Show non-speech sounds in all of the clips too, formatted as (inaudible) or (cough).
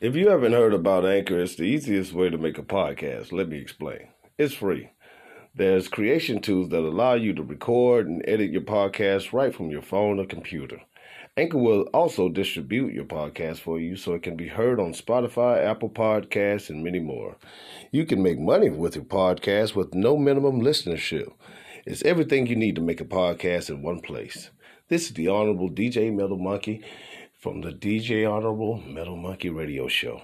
If you haven't heard about Anchor, it's the easiest way to make a podcast. Let me explain. It's free. There's creation tools that allow you to record and edit your podcast right from your phone or computer. Anchor will also distribute your podcast for you so it can be heard on Spotify, Apple Podcasts, and many more. You can make money with your podcast with no minimum listenership. It's everything you need to make a podcast in one place. This is the Honorable DJ Metal Monkey from the DJ Honorable Metal Monkey Radio Show.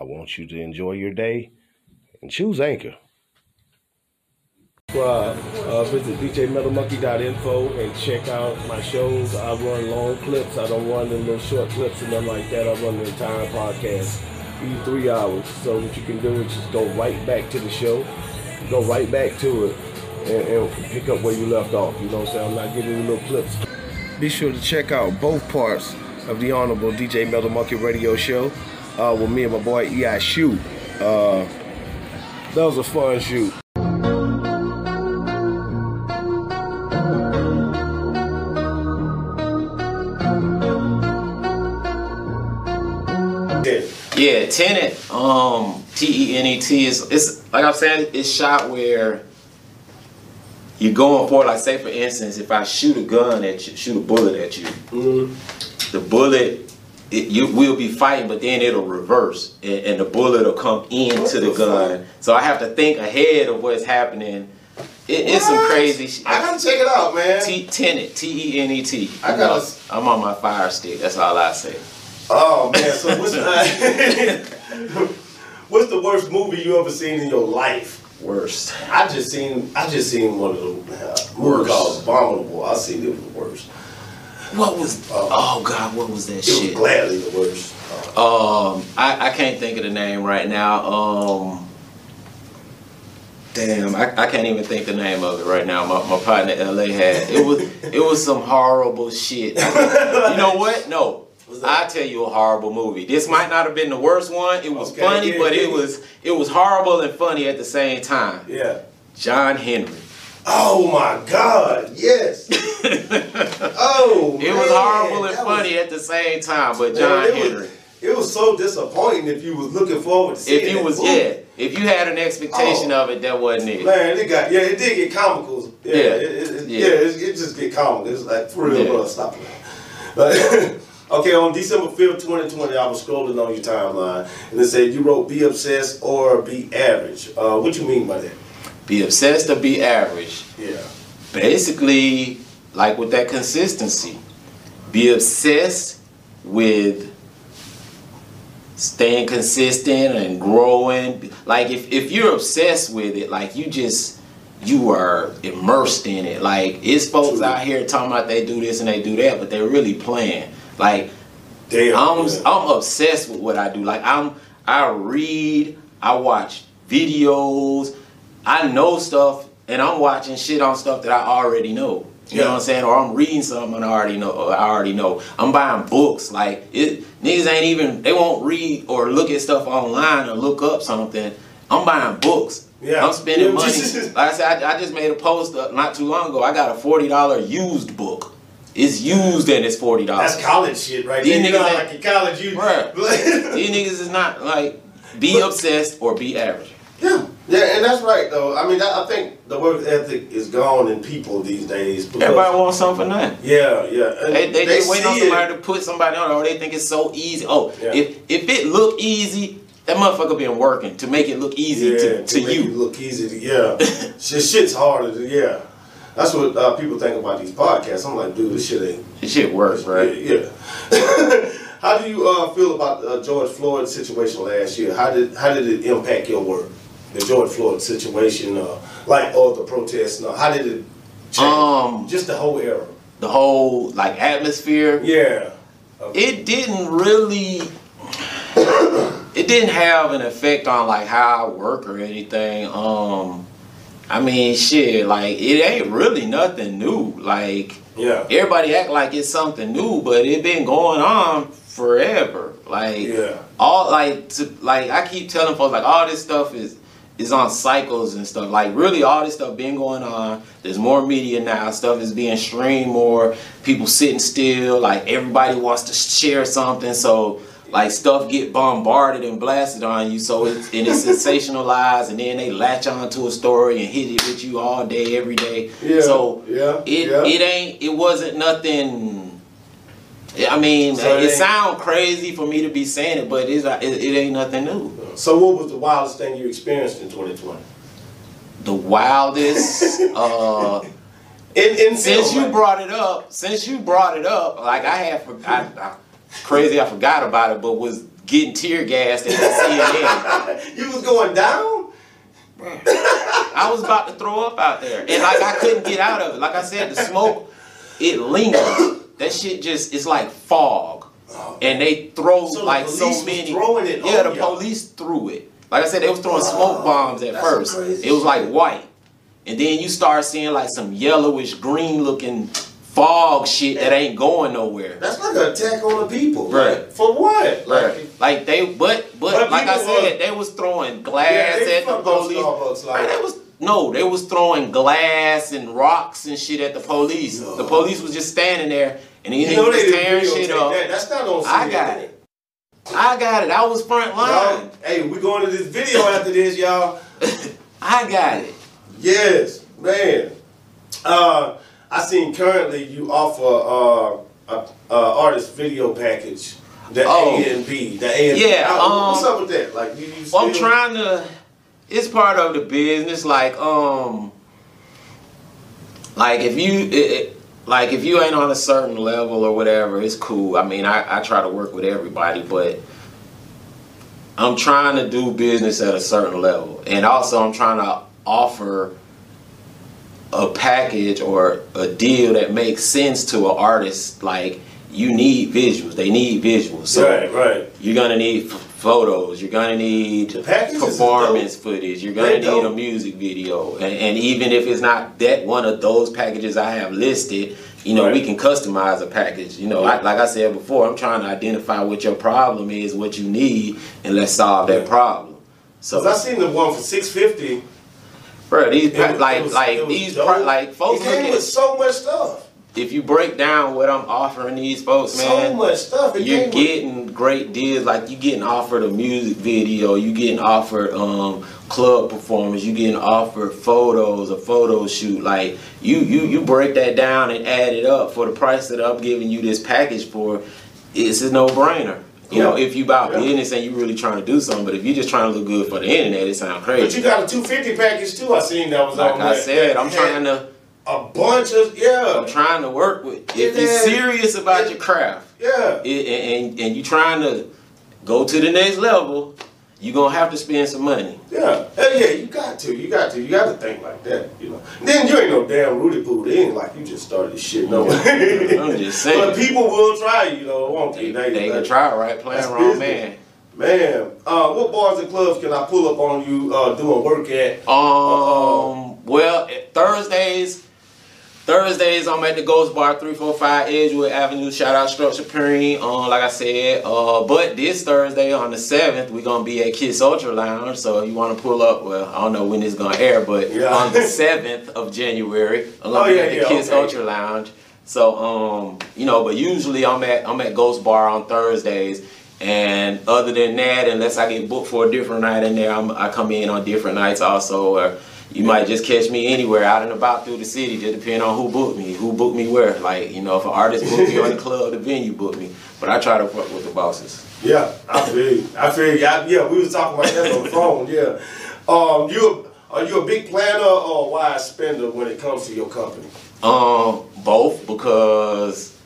I want you to enjoy your day and choose Anchor. Uh, uh, visit djmetalmonkey.info and check out my shows. I run long clips. I don't run them little short clips and nothing like that. I run the entire podcast, be three hours. So what you can do is just go right back to the show, go right back to it, and, and pick up where you left off. You know what I'm saying? I'm not giving you little clips. Be sure to check out both parts of the Honorable DJ Metal Monkey Radio Show uh, with me and my boy E.I. Shoot. Uh, that was a fun shoot. Yeah, Tenet, um, T E N E T is it's like I'm saying, it's shot where you're going for like say for instance, if I shoot a gun at you, shoot a bullet at you, Mm-hmm. The bullet it, you will be fighting, but then it'll reverse and, and the bullet will come into the the gun. So I have to think ahead of what's happening. It, it's some crazy shit. I gotta check it out, man. T Tenet, T E N E T. I gotta- I'm on my fire stick. That's all I say. Oh man, so what's (laughs) what's the worst movie you ever seen in your life? Worst. I just seen I just seen one of the uh, movies Worst. called Abominable. I seen it was the worst. What was? Oh God, what was that It shit? was gladly the worst. Uh, Um, I, I can't think of the name right now. Um, damn, I, I can't even think the name of it right now. My, my partner in LA had it was it was some horrible shit. (laughs) you know what? No. I tell you a horrible movie. This might not have been the worst one. It was Okay, funny, yeah, but yeah. it was it was horrible and funny at the same time. yeah. John Henry. Oh my God! Yes. (laughs) oh. It was horrible and that was- funny at the same time, but man, John it Henry. Was, it was so disappointing if you was looking forward to seeing it. if you was movie. yeah, if you had an expectation Oh. of it, that wasn't it. Man, it got yeah, it did get comical. Yeah, Yeah. it, it, Yeah. yeah, it, it just get comical. It's like for real, Yeah. bro, stop it. (laughs) Okay, on December fifth, twenty twenty, I was scrolling on your timeline, and it said you wrote "Be obsessed" or "Be average." Uh, what you mean by that? Be obsessed or be average. Yeah. Basically, like with that consistency, be obsessed with staying consistent and growing. Like if, if you're obsessed with it, like you just you are immersed in it. Like it's folks out here talking about they do this and they do that, but they're really playing. Like Damn. I'm yeah. I'm obsessed with what I do. Like I'm I read, I watch videos, I know stuff, and I'm watching shit on stuff that I already know. You know what I'm saying? Or I'm reading something I already know. Or I already know. I'm buying books. Like it, niggas ain't even. They won't read or look at stuff online or look up something. I'm buying books. Yeah. I'm spending (laughs) money. like I said, I, I just made a post uh, not too long ago. I got a forty dollar used book. It's used and it's forty dollars. That's college shit right These there. You know, niggas like in college, you. Bruh. (laughs) These niggas is not like be obsessed or be average. yeah, yeah, and that's right though. I mean, that, I think the work ethic is gone in people these days. Everybody wants something for nothing. Yeah, yeah. And They, they, just wait on see it. somebody to put somebody on or they think it's so easy. Oh, Yeah. if if it look easy, that motherfucker been working to make it look easy yeah, to, to make you. it look easy to yeah. (laughs) shit, shit's harder to yeah. That's what uh, people think about these podcasts. I'm like, dude, this shit ain't This shit works, right? Yeah. yeah. (laughs) how do you uh, feel about uh, George Floyd situation last year? How did how did it impact your work? The George Floyd situation, uh, like all the protests. Uh, how did it change? Um, Just the whole era. The whole like atmosphere. Yeah. It didn't really. It didn't have an effect on like how I work or anything. Um, I mean, shit, like it ain't really nothing new. Like Yeah. everybody act like it's something new, but it been going on forever. Like Yeah. all like to like I keep telling folks like all this stuff is is on cycles and stuff. Like really all this stuff been going on. There's more media now. Stuff is being streamed more. People sitting still. Like everybody wants to share something. So like stuff get bombarded and blasted on you, so it's and it's sensationalized, and then they latch onto a story and hit it with you all day, every day. Yeah, So yeah, it yeah. it ain't it wasn't nothing. I mean, So it it ain't- sound crazy for me to be saying it, but it's it, it ain't nothing new. So what was the wildest thing you experienced in 2020? The wildest. (laughs) uh In in Since you brought it up, since you brought it up, like I had forgot, I, crazy, I forgot about it, but was getting tear gassed at the CNN. (laughs) you was going down. I was about to throw up out there, and like I couldn't get out of it. Like I said, the smoke, it lingers. That shit just it's like fog, oh, and they throw So like police so many. throwing it yeah, the y'all. police threw it. Like I said, they was throwing smoke bombs at that's first. It was like white, and then you start seeing like some yellowish green looking fog shit that ain't going nowhere. That's like an attack on the people. Right. Like, for what? Like, Right. Like they, but but, But like I said, were- they was throwing glass Yeah, at the police. Like- they was no, they was throwing glass and rocks and shit at the police. No. The police was just standing there and You know they tearing shit that. That's not on. I got it. I got it. I was front line. Y'all, hey, we going to this video after this, y'all. (laughs) I got it. Yes, man. Uh, I seen currently you offer uh, a, a artist video package, the Oh. A and B, the A and B. Yeah, what's um, up with that? Like, you, you I'm trying to. It's part of the business. Like, um, like if you, it, it, like if you ain't on a certain level or whatever, it's cool. I mean, I, I try to work with everybody, but I'm trying to do business at a certain level, and also I'm trying to offer a package or a deal that makes sense to an artist. Like, you need visuals. They need visuals. So right, right. you're gonna need photos. You're gonna need The packages is performance footage. You're gonna need a music video, and, and even if it's not that one of those packages I have listed, you know, we can customize a package. You know, I, like I said before, I'm trying to identify what your problem is, what you need, and let's solve that problem. So I seen the one for six fifty. bro, these pa- like like these pro- like folks It came with so much stuff. If you break down what I'm offering these folks, man. So much stuff. You're with- getting great deals like you're getting offered a music video you're getting offered um club performance you're getting offered photos a photo shoot like you you you break that down and add it up for the price that i'm giving you this package for it's a no-brainer you know if you about Yeah. business and you really trying to do something but if you're just trying to look good for the internet it sounds crazy. But you got a two fifty package too. I seen that was like i there. said i'm trying to a bunch of yeah, i'm trying to work with if you're serious about it- your craft yeah. it, and, and you trying to go to the next level, you're gonna have to spend some money. Yeah, hell yeah, you got to, you got to, you got to think like that, you know. Then you ain't no damn Rudy Poo. It ain't like you just started this shit, no. (laughs) I'm just saying. But people will try, you know, won't They, they? they can try right, playing That's wrong business. man. Man, uh, what bars and clubs can I pull up on you uh, doing work at? Um, well, eh, Thursdays, Thursdays I'm at the Ghost Bar 345 Edgewood Avenue. Shout out Structure Supreme. Um, like I said, uh, but this Thursday on the 7th, we're gonna be at Kiss Ultra Lounge. So you wanna pull up, well, I don't know when it's gonna air, but Yeah. on the (laughs) 7th of January, I'm Oh, yeah, at the yeah, Kiss okay. Ultra Lounge. So um, you know, but usually I'm at I'm at Ghost Bar on Thursdays. And other than that, unless I get booked for a different night in there, I'm, I come in on different nights also. Or you might just catch me anywhere out and about through the city, just depending on who booked me, who booked me where. Like you know, if an artist booked me or the club, the venue booked me. But I try to fuck with the bosses. Yeah, I feel you. I feel you. I, yeah, we was talking about that on the phone. Yeah. Um, you are you a big planner or a wise spender when it comes to your company? Um, both because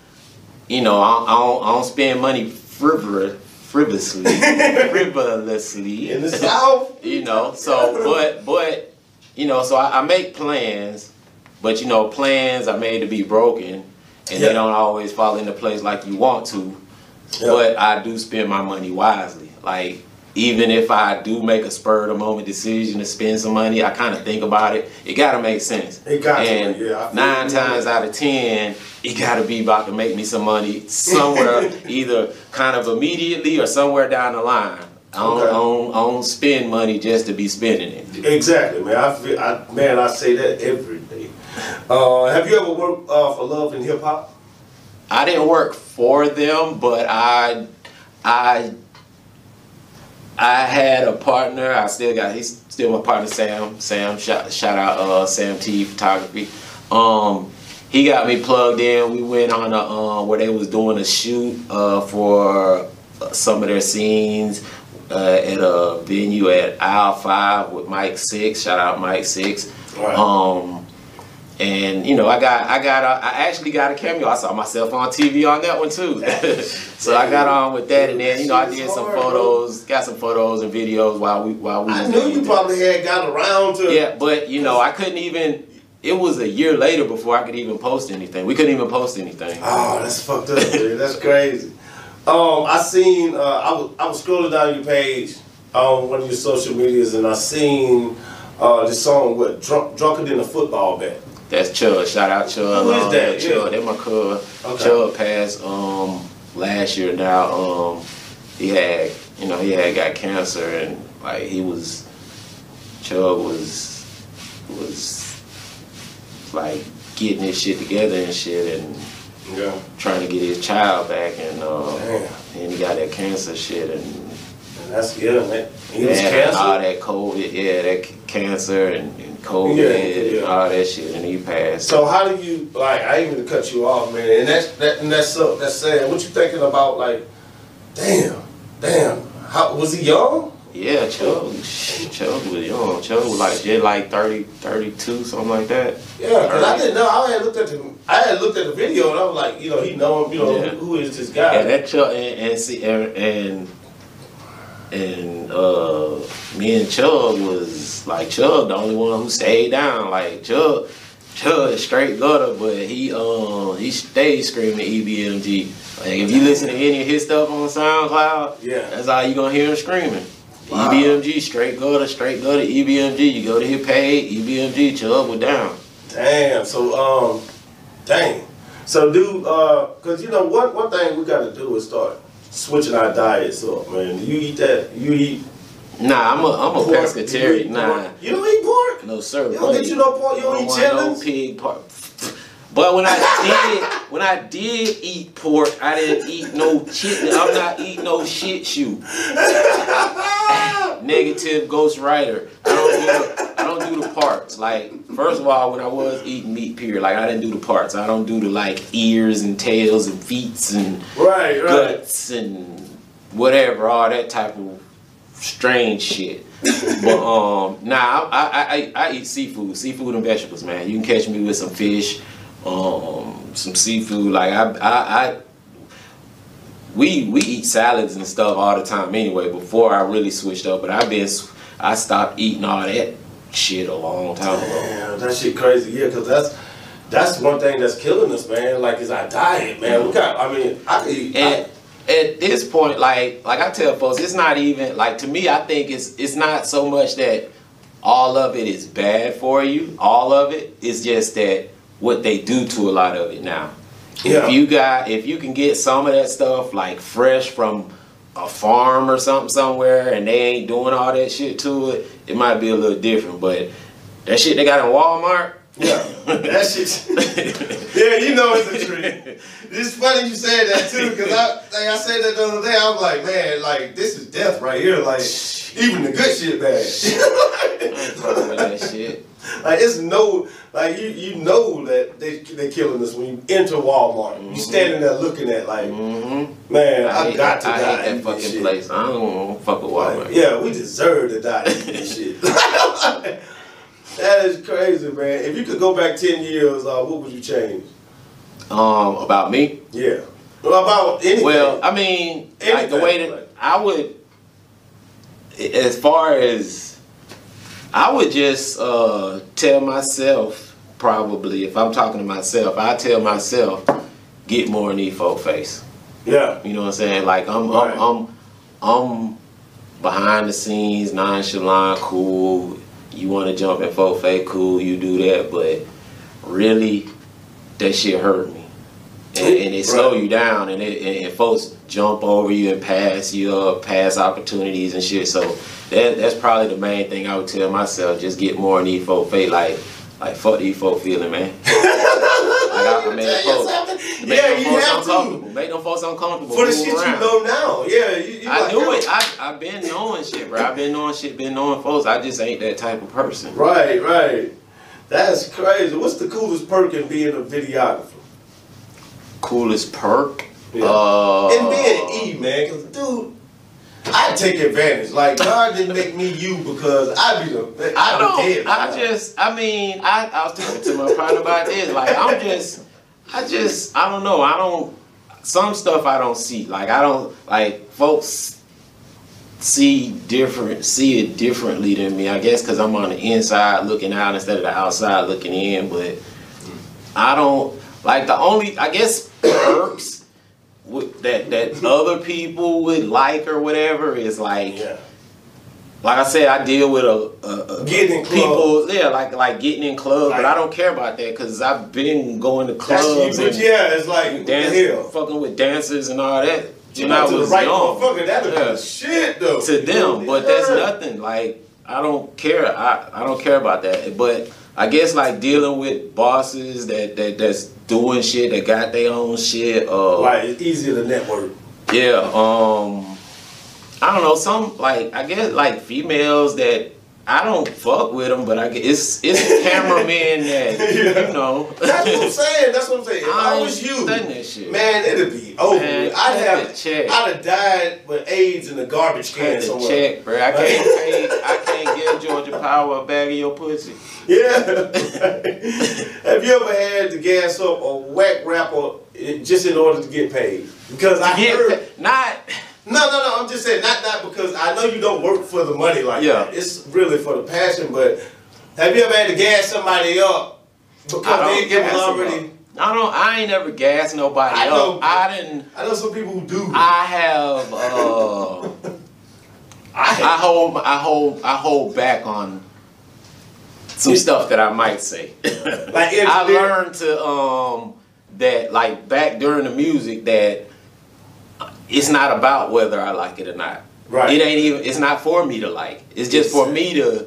you know I, I don't I don't spend money frivol- frivolously, (laughs) frivolously In the South, you know so but but you know so I, I make plans but you know plans are made to be broken and Yeah. they don't always fall into place like you want to. Yeah. but i do spend my money wisely. Like even if i do make a spur of the moment decision to spend some money i kind of think about it. It gotta make sense. It got to, and yeah, nine times out of ten it gotta be about to make me some money somewhere (laughs) either kind of immediately or somewhere down the line I don't, Okay. I, don't, I don't spend money just to be spending it. exactly, man. I feel, I, man, I say that every day. Uh, have you ever worked uh, for Love and Hip Hop? I didn't work for them, but I I I had a partner. I still got he's still my partner Sam. Sam shout shout out uh, Sam T Photography. Um, he got me plugged in. We went on a um, where they was doing a shoot uh, for some of their scenes uh, at a venue at Aisle Five with Mike Six. Shout out Mike Six. Right. Um, and you know, I got, I got, a, I actually got a cameo. I saw myself on TV on that one too. (laughs) so I got on with that, and then you know, I did some photos, got some photos and videos while we, while we. I knew you probably had got around to. Yeah, but you know, I couldn't even. It was a year later before I could even post anything. We couldn't even post anything. Oh, that's fucked up, dude. That's crazy. Um, I seen. Uh, I was I was scrolling down your page on one of your social medias, and I seen uh, this song with drunk, drunker than a football bat. That's Chud. Shout out Chud. Who is Um, that? Chud. Yeah. That my cousin. Okay. Chud passed um last year. Now um he had you know he had got cancer and like he was Chud was was like getting his shit together and shit and Yeah. trying to get his child back and um and he got that cancer shit and And that's yeah, man. He was yeah, all that COVID, yeah, that c- cancer and, and COVID Yeah, and yeah. all that shit, and he passed. So how do you like? I ain't even cut you off, man. And that's that, and that's so that's sad. What you thinking about? Like, damn, damn. How was he young? Yeah, Chuck, Chuck was young. Chuck was like just like 30, 32, something like that. Yeah, because I didn't know. I had looked at the I had looked at the video and I was like, you know, he know him. You know, Yeah. who, is this guy? And that Chuck and, and see and and, and uh, me and Chuck was like Chuck the only one who stayed down. Like Chuck is straight gutter, but he um he stayed screaming EBMG. Like if you listen to any of his stuff on SoundCloud, Yeah. that's all you gonna hear him screaming. Wow. EBMG, straight gutter, straight gutter, EBMG. You go to his page, EBMG, Chuck was down. Damn. So um, dang. So do uh, cause you know one one thing we got to do is start switching our diets up, man. You eat that? You eat Nah, I'm a I'm a pork? pescatarian. You Nah. pork? You don't eat pork? No sir. You don't buddy. get you no pork. You I don't eat want no pig part. But when I did, when I did eat pork, I didn't eat no chitlin. I'm not eating no shit shoe. (laughs) Negative ghost rider. I don't do the, I don't do the parts. Like first of all, when I was eating meat, period, like I didn't do the parts. I don't do the like ears and tails and feet and Right, right. guts and whatever, all that type of strange shit. but um, nah, I, I, I, I eat seafood, seafood and vegetables, man. You can catch me with some fish, um, some seafood. Like I, I, I we we eat salads and stuff all the time anyway. Before I really switched up, but I've been I stopped eating all that shit a long time ago. Damn, that shit crazy. Yeah, cause that's that's one thing that's killing us, man. Like, is our diet, man. We got. I mean, I eat. And at this point, like like I tell folks, it's not even like to me. I think it's it's not so much that all of it is bad for you. All of it is just that what they do to a lot of it now. Yeah. If you got if you can get some of that stuff like fresh from a farm or something somewhere, and they ain't doing all that shit to it, it might be a little different. But that shit they got in Walmart. Yeah, that shit. (laughs) yeah, you know it's a treat. It's funny you said that too, because I like I said that the other day. I was like, man, like this is death right here. Like even the good shit bad. That shit. (laughs) like it's no, like you you know that they they killing us when you enter Walmart. You standing there looking at like, Mm-hmm. man, I, hate, got to I die. hate that fucking shit. place. I don't want to fuck with Like, Walmart. yeah, we deserve to die this shit. (laughs) that is crazy, man. If you could go back ten years, uh, what would you change? Um, about me. Yeah. Well, about anything. Well, I mean, like the Anything, way that I would, as far as I would just uh, tell myself, probably if I'm talking to myself, I tell myself, get more in these folk face. yeah. You know what I'm saying? Like I'm, Right. I'm, I'm, I'm behind the scenes, nonchalant, cool. You want to jump in folk face, cool. You do that, but really, that shit hurt me, and, and it slow Right. you down, and it and, and folks jump over you and pass you up, pass opportunities and shit. So that that's probably the main thing I would tell myself: just get more in these folk face, like. Like fuck these folk feeling, man. like (laughs) I, I made a tell post. yourself that. To make Yeah, them you folks have uncomfortable. to. Make them folks uncomfortable. For the shit around. you know now. Yeah, you, you I like, knew it. I I've been knowing shit, bro. I've been knowing shit, been knowing folks. I just ain't that type of person. Right, right. That's crazy. What's the coolest perk in being a videographer? Coolest perk. Yeah. Uh, and being E, man, because dude, I take advantage. Like God didn't make me you because I be the I I be dead. I just. I mean, I, I was talking to my partner about this. Like, I'm just. I just. I don't know. I don't. Some stuff I don't see. Like, I don't like folks see different, see it differently than me. I guess because I'm on the inside looking out instead of the outside looking in. But I don't like the only. I guess perks. That that other people would like or whatever is like yeah. like I said, I deal with a, a, a Getting in people, yeah, like like getting in clubs, but I don't care about that because I've been going to clubs and yeah, it's like dance, fucking with dancers and all that. You I know, the was right young, motherfucker, that'd Yeah. shit though. to them, but that's nothing. Like I don't care. I, I don't care about that. But I guess like dealing with bosses that, that that's doing shit that got their own shit. Uh, Like it's easier to network. yeah, um I don't know, some like I guess like females that I don't fuck with them, but I get it's it's (laughs) cameramen that (laughs) Yeah. you know. That's what I'm saying. That's what I'm saying. If I, ain't was you, that shit. man, it'd be over. Man. I'd have, check. I'd have died with AIDS in the garbage can somewhere. check, bro. I can't pay, I (laughs) can't give Georgia Power a bag of your pussy. Yeah. have you ever had to gas up a whack rapper just in order to get paid? Because I Yeah, heard. not No, no, no. I'm just saying, not not because I know you don't work for the money like Yeah. that. It's really for the passion. But have you ever had to gas somebody up because I they don't it was gas 'em already? I don't I ain't never gassed nobody I know. up. I didn't I know some people who do. I have uh (laughs) I hold I hold I hold back on some stuff that I might say. Like (laughs) I learned to um that like back during the music that it's not about whether I like it or not. Right. It ain't even it's not for me to like. It's just for me to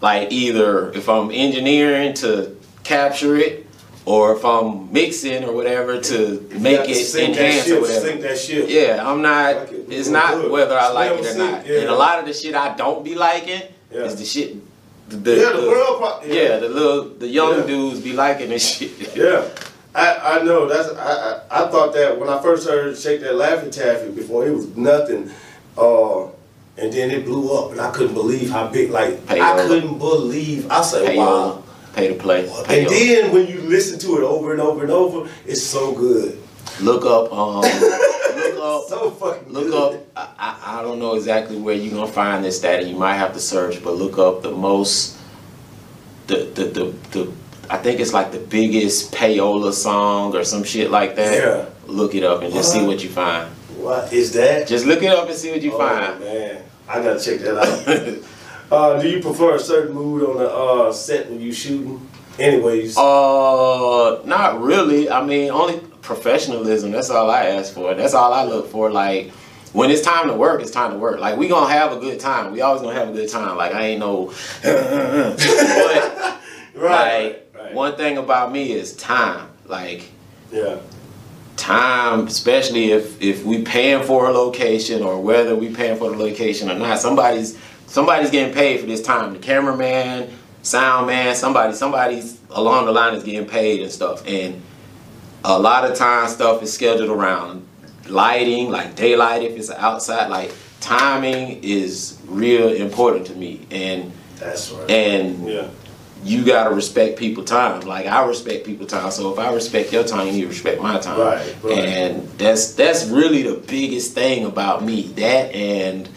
like either if I'm engineering to capture it or if I'm mixing or whatever to make it enhance or whatever. Sink that ship. Yeah, I'm not. Like it, it's not it. whether I like it or not. yeah. And a lot of the shit I don't be liking Yeah. is the shit. The, the, Yeah, the the- world. Pro- yeah, the little the young Yeah. dudes be liking this shit. Yeah, I, I know. That's I, I I thought that when I first heard "Shake That Laffy Taffy" before it was nothing, uh, and then it blew up, and I couldn't believe how big. Like I Payola. couldn't believe. I said, Pay "Wow." pay to play. And Pay your- then when you listen to it over and over and over, it's so good. look up. Um, (laughs) look up. So fucking Look good. up. I, I I don't know exactly where you're gonna find this and you might have to search. But look up the most. The the the, the I think it's like the biggest payola song or some shit like that. Yeah. Look it up and just see What? what you find. What is that? Just look it up and see what you oh, find. man, I gotta check that out. (laughs) uh, do you prefer a certain mood on the uh, set when you shooting? Anyways, Uh, not really. I mean, only professionalism. That's all I ask for. That's all I look for. Like, when it's time to work, it's time to work. Like, we gonna have a good time. We always gonna have a good time. Like, I ain't no. (laughs) (laughs) but right, like, right. one thing about me is time. Like, yeah. time, especially if if we paying for a location or whether we paying for the location or not. Somebody's somebody's getting paid for this time. The cameraman, sound man, somebody somebody's along the line is getting paid and stuff. And a lot of times stuff is scheduled around lighting, like daylight if it's outside. Like timing is real important to me. And That's right. and yeah. You gotta respect people time. Like I respect people time. So if I respect your time, you need to respect my time. Right, right. And that's that's really the biggest thing about me. That and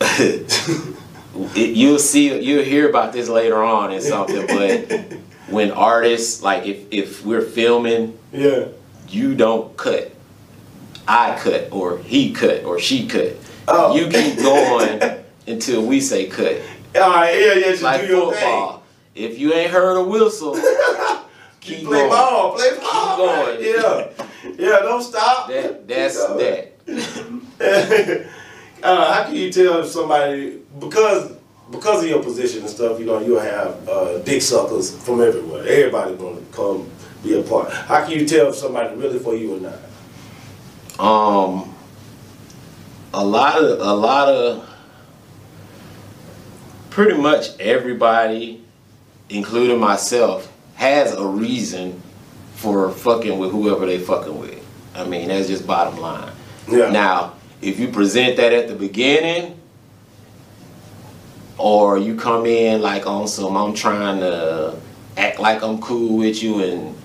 (laughs) it, you'll see you'll hear about this later on in something, but when artists like if if we're filming, Yeah. you don't cut. I cut or he cut or she cut. Oh. You keep going (laughs) until we say cut All right. Yeah. Yeah. Just like do your football. If you ain't heard a whistle, (laughs) keep play going. ball. Play ball. Keep going. Yeah. Yeah. Don't stop. That that's that. (laughs) uh, how can you tell if somebody because because of your position and stuff? You know, you'll have uh, dick suckers from everywhere. Everybody gonna come be a part? How can you tell if somebody really for you or not? Um, a lot of a lot of pretty much everybody, including myself, has a reason for fucking with whoever they fucking with. I mean, that's just bottom line. Yeah. Now, if you present that at the beginning, or you come in like on some, I'm trying to act like I'm cool with you and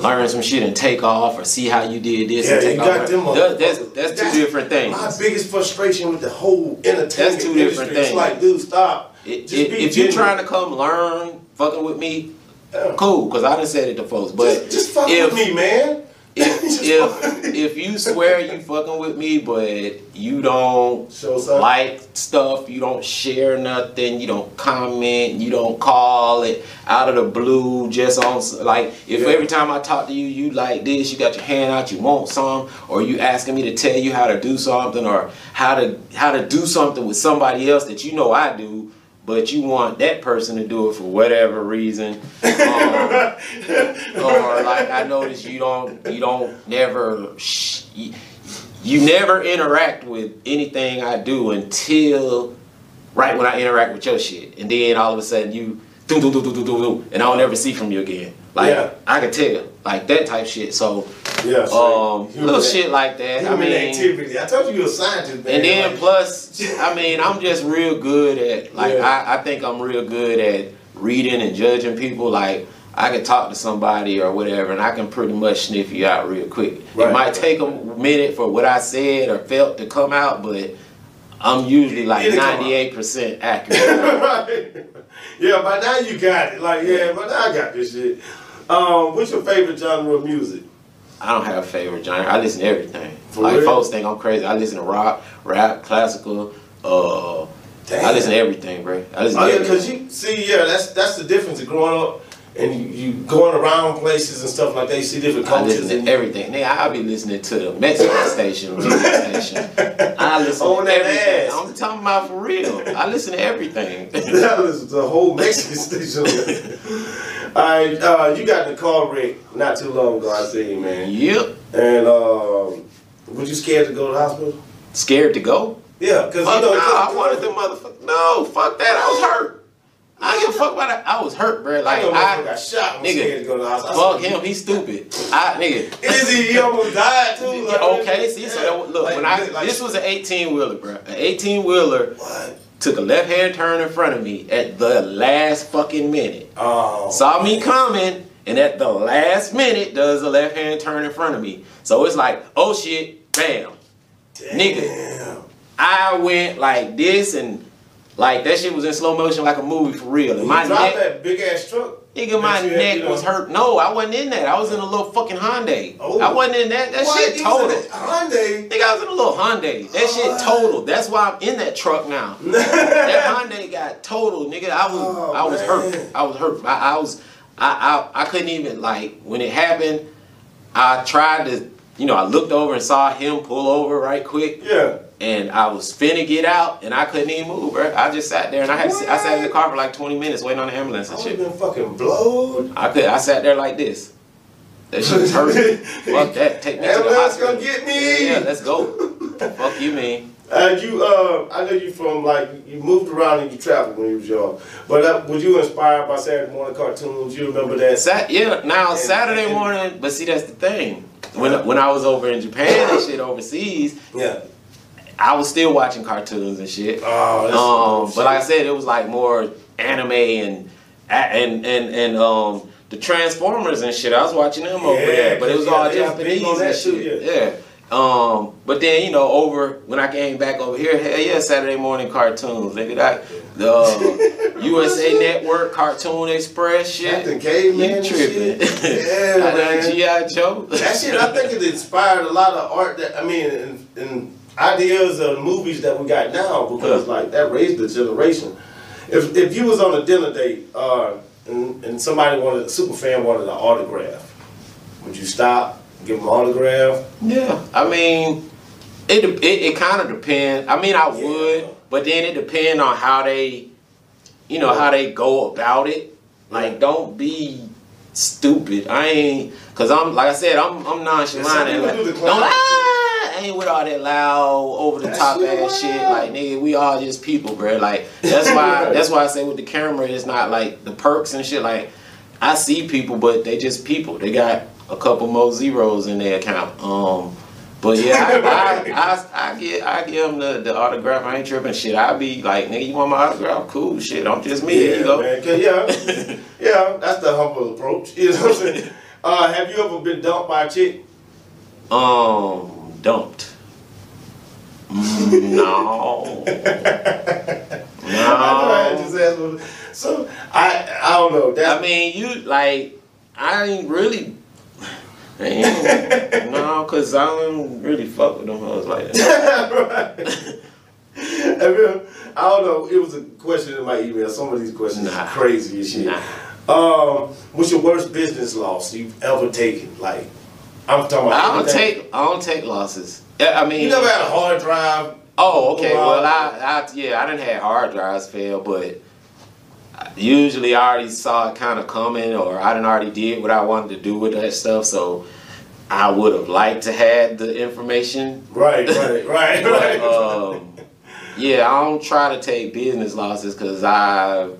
learn some shit and take off, or see how you did this Yeah, and you take got off. them That- that's, motherfuckers. that's two That's different things. My biggest frustration with the whole entertainment That's two different industry. It's like, dude, stop. If, you're trying to come learn fucking with me, Yeah. cool, because I done said it to folks. But just, just fuck if, with me, man. if (laughs) if fuck with me. if you swear you fucking with me, but you don't Show like stuff, you don't share nothing, you don't comment, you don't call it out of the blue, just on like if Yeah. every time I talk to you, you like this, you got your hand out, you want some, or you asking me to tell you how to do something, or how to how to do something with somebody else that you know I do. But you want that person to do it for whatever reason, um, or like I noticed you don't you don't never you, you never interact with anything I do until right when I interact with your shit, and then all of a sudden you do do do do do do do, and I'll never see from you again. Like Yeah. I can tell, like that type shit. So Yeah, so um, little act- shit like that. I mean, activity. I told you you're a scientist, man. and then Like, plus, (laughs) I mean, I'm just real good at like Yeah. I, I think I'm real good at reading and judging people. Like I can talk to somebody or whatever, and I can pretty much sniff you out real quick. Right. It might take a minute for what I said or felt to come out, but I'm usually like It'll come out. 98 percent (laughs) accurate. right. (laughs) Yeah, by now you got it. Like, yeah, but now I got this shit. Um, what's your favorite genre of music? I don't have a favorite genre. I listen to everything. For like real? folks think I'm crazy. I listen to rock, rap, classical. Uh, I listen to everything, bro. I listen Oh to yeah, everything. cause you see, yeah, that's that's the difference of growing up and you, you going around places and stuff like that. You see different cultures. I listen and to everything. Nigga, I'll be listening to the Mexican (laughs) station, station. I listen On to that everything. ass. I'm talking about for real. I listen to everything. (laughs) that was the whole Mexican station. (laughs) All right, uh, you got in the car wreck not too long ago. I seen man, yep. and um, was you scared to go to the hospital? Scared to go? Yeah, cause Fuck you know. no, I wanted the motherfucker. No, fuck that. I was hurt. I give a fuck about that. I was hurt, bro. Like motherfucker I, got shot. nigga, to go to the hospital. fuck him. He's stupid. I nigga. Is he? He almost died too. Like, okay, see, so that, look, like, when I like- this was an 18 wheeler, bro. An 18 wheeler what? Took a left hand turn in front of me at the last fucking minute. Oh, saw me coming, and at the last minute does a left hand turn in front of me. So it's like, oh shit, bam. nigga. I went like this and like that shit was in slow motion like a movie for real. And You my dropped neck, that big ass truck. nigga, my had, neck you know. was hurt. No, I wasn't in that. I was in a little fucking Hyundai. Oh. I wasn't in that. That What? shit You was total. Hyundai. Nigga, I was in a little Hyundai. That shit oh. total. That's why I'm in that truck now. (laughs) that Hyundai got total, nigga. I was Oh, I was man. hurt. I was hurt. I, I was I, I I couldn't even like when it happened. I tried to, you know, I looked over and saw him pull over right quick, Yeah. And I was finna get out, and I couldn't even move, bro. I just sat there and I had to sit, I sat in the car for like 20 minutes waiting on the ambulance I and have shit. been fucking blowed. I could I sat there like this. That shit was hurt. (laughs) Fuck that. Take me to the Ambulance hospital. gonna get me. Yeah, let's go. Fuck you, man. Uh, you, uh, I know you from like you moved around and you traveled when you was young. But uh, was you inspired by Saturday morning cartoons? You remember that? Sat, yeah, now And- Saturday and- morning, but see that's the thing. When when I was over in Japan and shit overseas, Yeah. I was still watching cartoons and shit. Oh, Um, some but like I said, it was like more anime and and and and um the Transformers and shit. I was watching them over Yeah, there, but it was yeah, all they are big Japanese that and shit. Yeah. Um, but then you know, over when I came back over here, hell yeah, Saturday morning cartoons, nigga. That the (laughs) uh, USA Network, Cartoon Express shit. Captain Caveman You tripping? shit. Yeah, (laughs) man. GI Joe. That shit, I think it inspired a lot of art. That I mean, and, and ideas of movies that we got now because like that raised the generation. If if you was on a dinner date uh, and and somebody wanted a super fan wanted an autograph, would you stop, give them an autograph? Yeah, I mean, it it, it kind of depends. I mean, I Yeah. would, but then it depends on how they, you know, how they go about it. Like, don't be stupid. I ain't cause I'm like I said, I'm I'm nonchalant. like, don't ah, ain't with all that loud, over the top ass shit. Like nigga, we all just people, bro. Like that's why (laughs) that's why I say with the camera, it's not like the perks and shit. Like I see people, but they just people. They got a couple more zeros in their account. Um. But yeah, I, (laughs) I, I, I get I give them the, the autograph. I ain't tripping shit. I be like, nigga, you want my autograph? Cool, shit. I'm just me. Yeah, you go. man. Yeah, yeah, that's the humble approach. (laughs) You know what I'm saying? Uh, have you ever been dumped by a chick? Um, dumped. (laughs) No. I know I just no. So I I don't know. I mean, you like, I ain't really. ain't- no, cause I don't really fuck with them hoes like that. (laughs) right. (laughs) I, mean, I don't know. It was a question in my email. Some of these questions Nah. are crazy as shit. Nah. Um, what's your worst business loss you've ever taken? Like, I'm talking about. I don't take I don't take losses. I mean, You never had a hard drive. Oh, okay. Well, I, I, yeah, I didn't have hard drives fail, but usually I already saw it kind of coming, or I didn't already did what I wanted to do with that stuff. So I would have liked to had the information. Right, right, right, (laughs) right. um, yeah, I don't try to take business losses because I,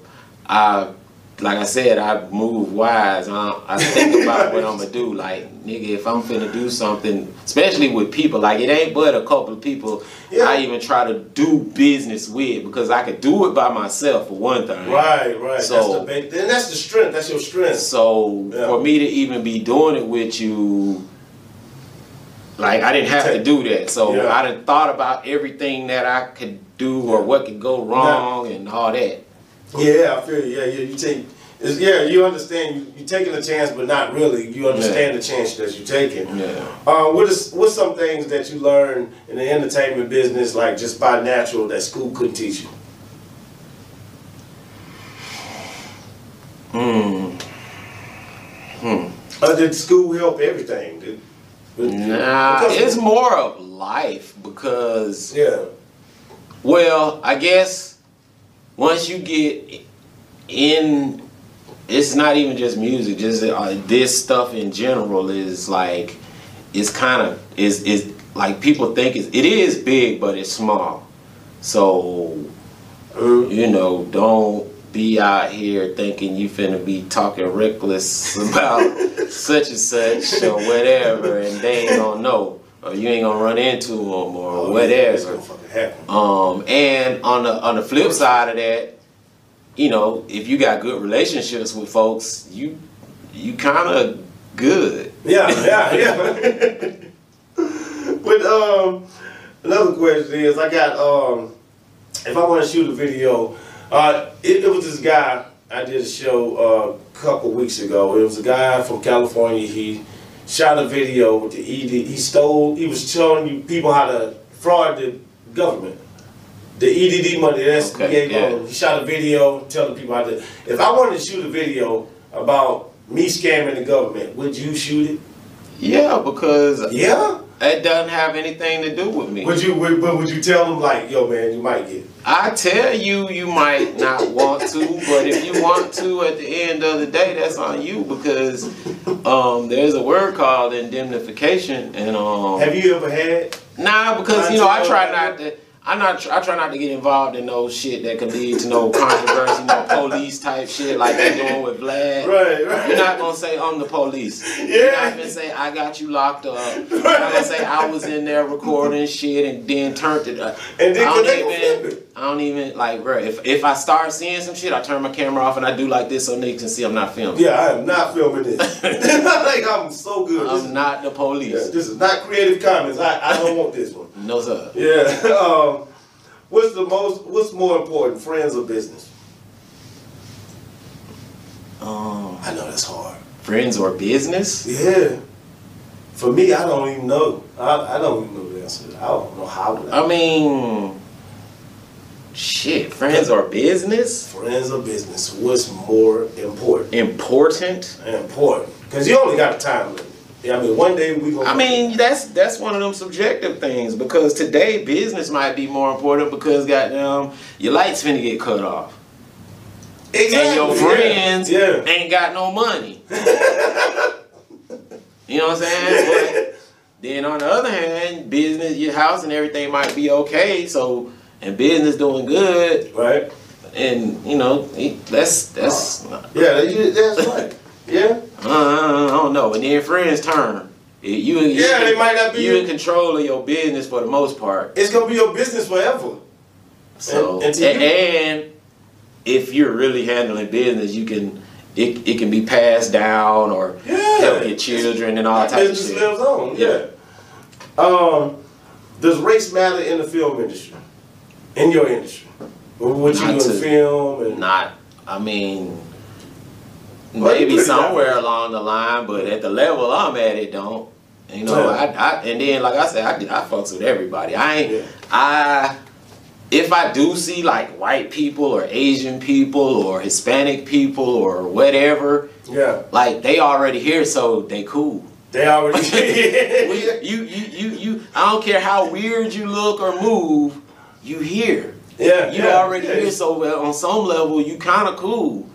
I, like I said, I move wise. I, I think about what I'm gonna do. Like, nigga, if I'm finna do something, especially with people, like it ain't but a couple of people Yeah. I even try to do business with because I could do it by myself for one thing. right, right. So- that's the, and that's the strength. That's your strength. So Yeah. for me to even be doing it with you, like I didn't have to do that. So Yeah. I done thought about everything that I could do or what could go wrong and all that. Yeah, I feel you. Yeah, yeah. You take. Yeah, you understand. You, you're taking a chance, but not really. You understand the chance that you're taking. Yeah. Uh, what is what's some things that you learn in the entertainment business, like just by natural, that school couldn't teach you? Hmm. Uh, did school help everything? Did, Nah, because- it's more of life because yeah. Well, I guess once you get in, it's not even just music. Just uh, this stuff in general is like, it's kind of is is like people think it's, it is big, but it's small. So Uh, you know, don't be out here thinking you finna be talking reckless (laughs) about (laughs) such and such or whatever, and they ain't gonna know, or you ain't gonna run into them or oh, whatever. It's gonna fucking happen. Um, and on the on the flip side of that, you know, if you got good relationships with folks, you you kind of good. Yeah, yeah, (laughs) yeah. but um, another question is, I got um, if I want to shoot a video, uh, it, it was this guy I did a show uh, a couple weeks ago. It was a guy from California. He shot a video with the ED. He stole. He was showing you people how to fraud the government. The EDD money that's Okay, yeah. He shot a video telling people how to. If I wanted to shoot a video about me scamming the government, would you shoot it? Yeah, because Yeah. it doesn't have anything to do with me. Would you? Would, but would you tell them like, yo, man, you might get? I tell you, you might not want to, but if you want to, at the end of the day, that's on you because um, there's a word called indemnification, and um, Have you ever had? Nah, because you know I try not to. I not. I try not to get involved in no shit that could lead to no controversy, no (laughs) police type shit like they doing with Vlad. Right, right. You're not gonna say I'm the police. You're Yeah. not gonna say I got you locked up. (laughs) You're not gonna say I was in there recording shit and then turned it up. And then I don't they gon' flip even. I don't even like, bro. If if I start seeing some shit, I turn my camera off and I do like this so niggas can see I'm not filming. Yeah, I am not filming this. (laughs) like I'm so good. This, I'm not the is, police. this is not Creative Commons. I, I don't want this one. No sir. Yeah. (laughs) Um, what's the most? What's more important, friends or business? Um, I know that's hard. friends or business? Yeah. For me, I don't even know. I, I don't even know the answer. I don't know how to. I mean, shit, friends or business? friends or business? What's more important? Important? Important. Because you only got a time limit. Yeah, I mean, one day we gonna. I mean, that's that's one of them subjective things because today business might be more important because goddamn your lights finna get cut off. Exactly. and your friends Yeah. ain't got no money. (laughs) you know what I'm saying? But then on the other hand, business, your house and everything might be okay. So and business doing good, Right. and you know that's that's Yeah, that's right. Yeah. uh, I don't know. And then friends turn. You, you Yeah, they might not be- You in control of your business for the most part. It's gonna be your business forever. So And- and, and to you- and if you're really handling business, you can it, it can be passed down or Yeah. help your children and all types of business shit. lives on. Yeah. Um, does race matter in the film industry? In your industry, what you do in film and Not, I mean, Well, you maybe put it that somewhere along the line, but at the level I'm at, it don't. You know, Yeah. I, I and then like I said, I, I fucks with everybody. I ain't, Yeah. I. If I do see like white people or Asian people or Hispanic people or whatever, yeah, like they already here, so they cool. they already. (laughs) We- you, you, you, you. I don't care how weird you look or move, you here. yeah, You yeah, already yeah. here, so on some level you kind of cool.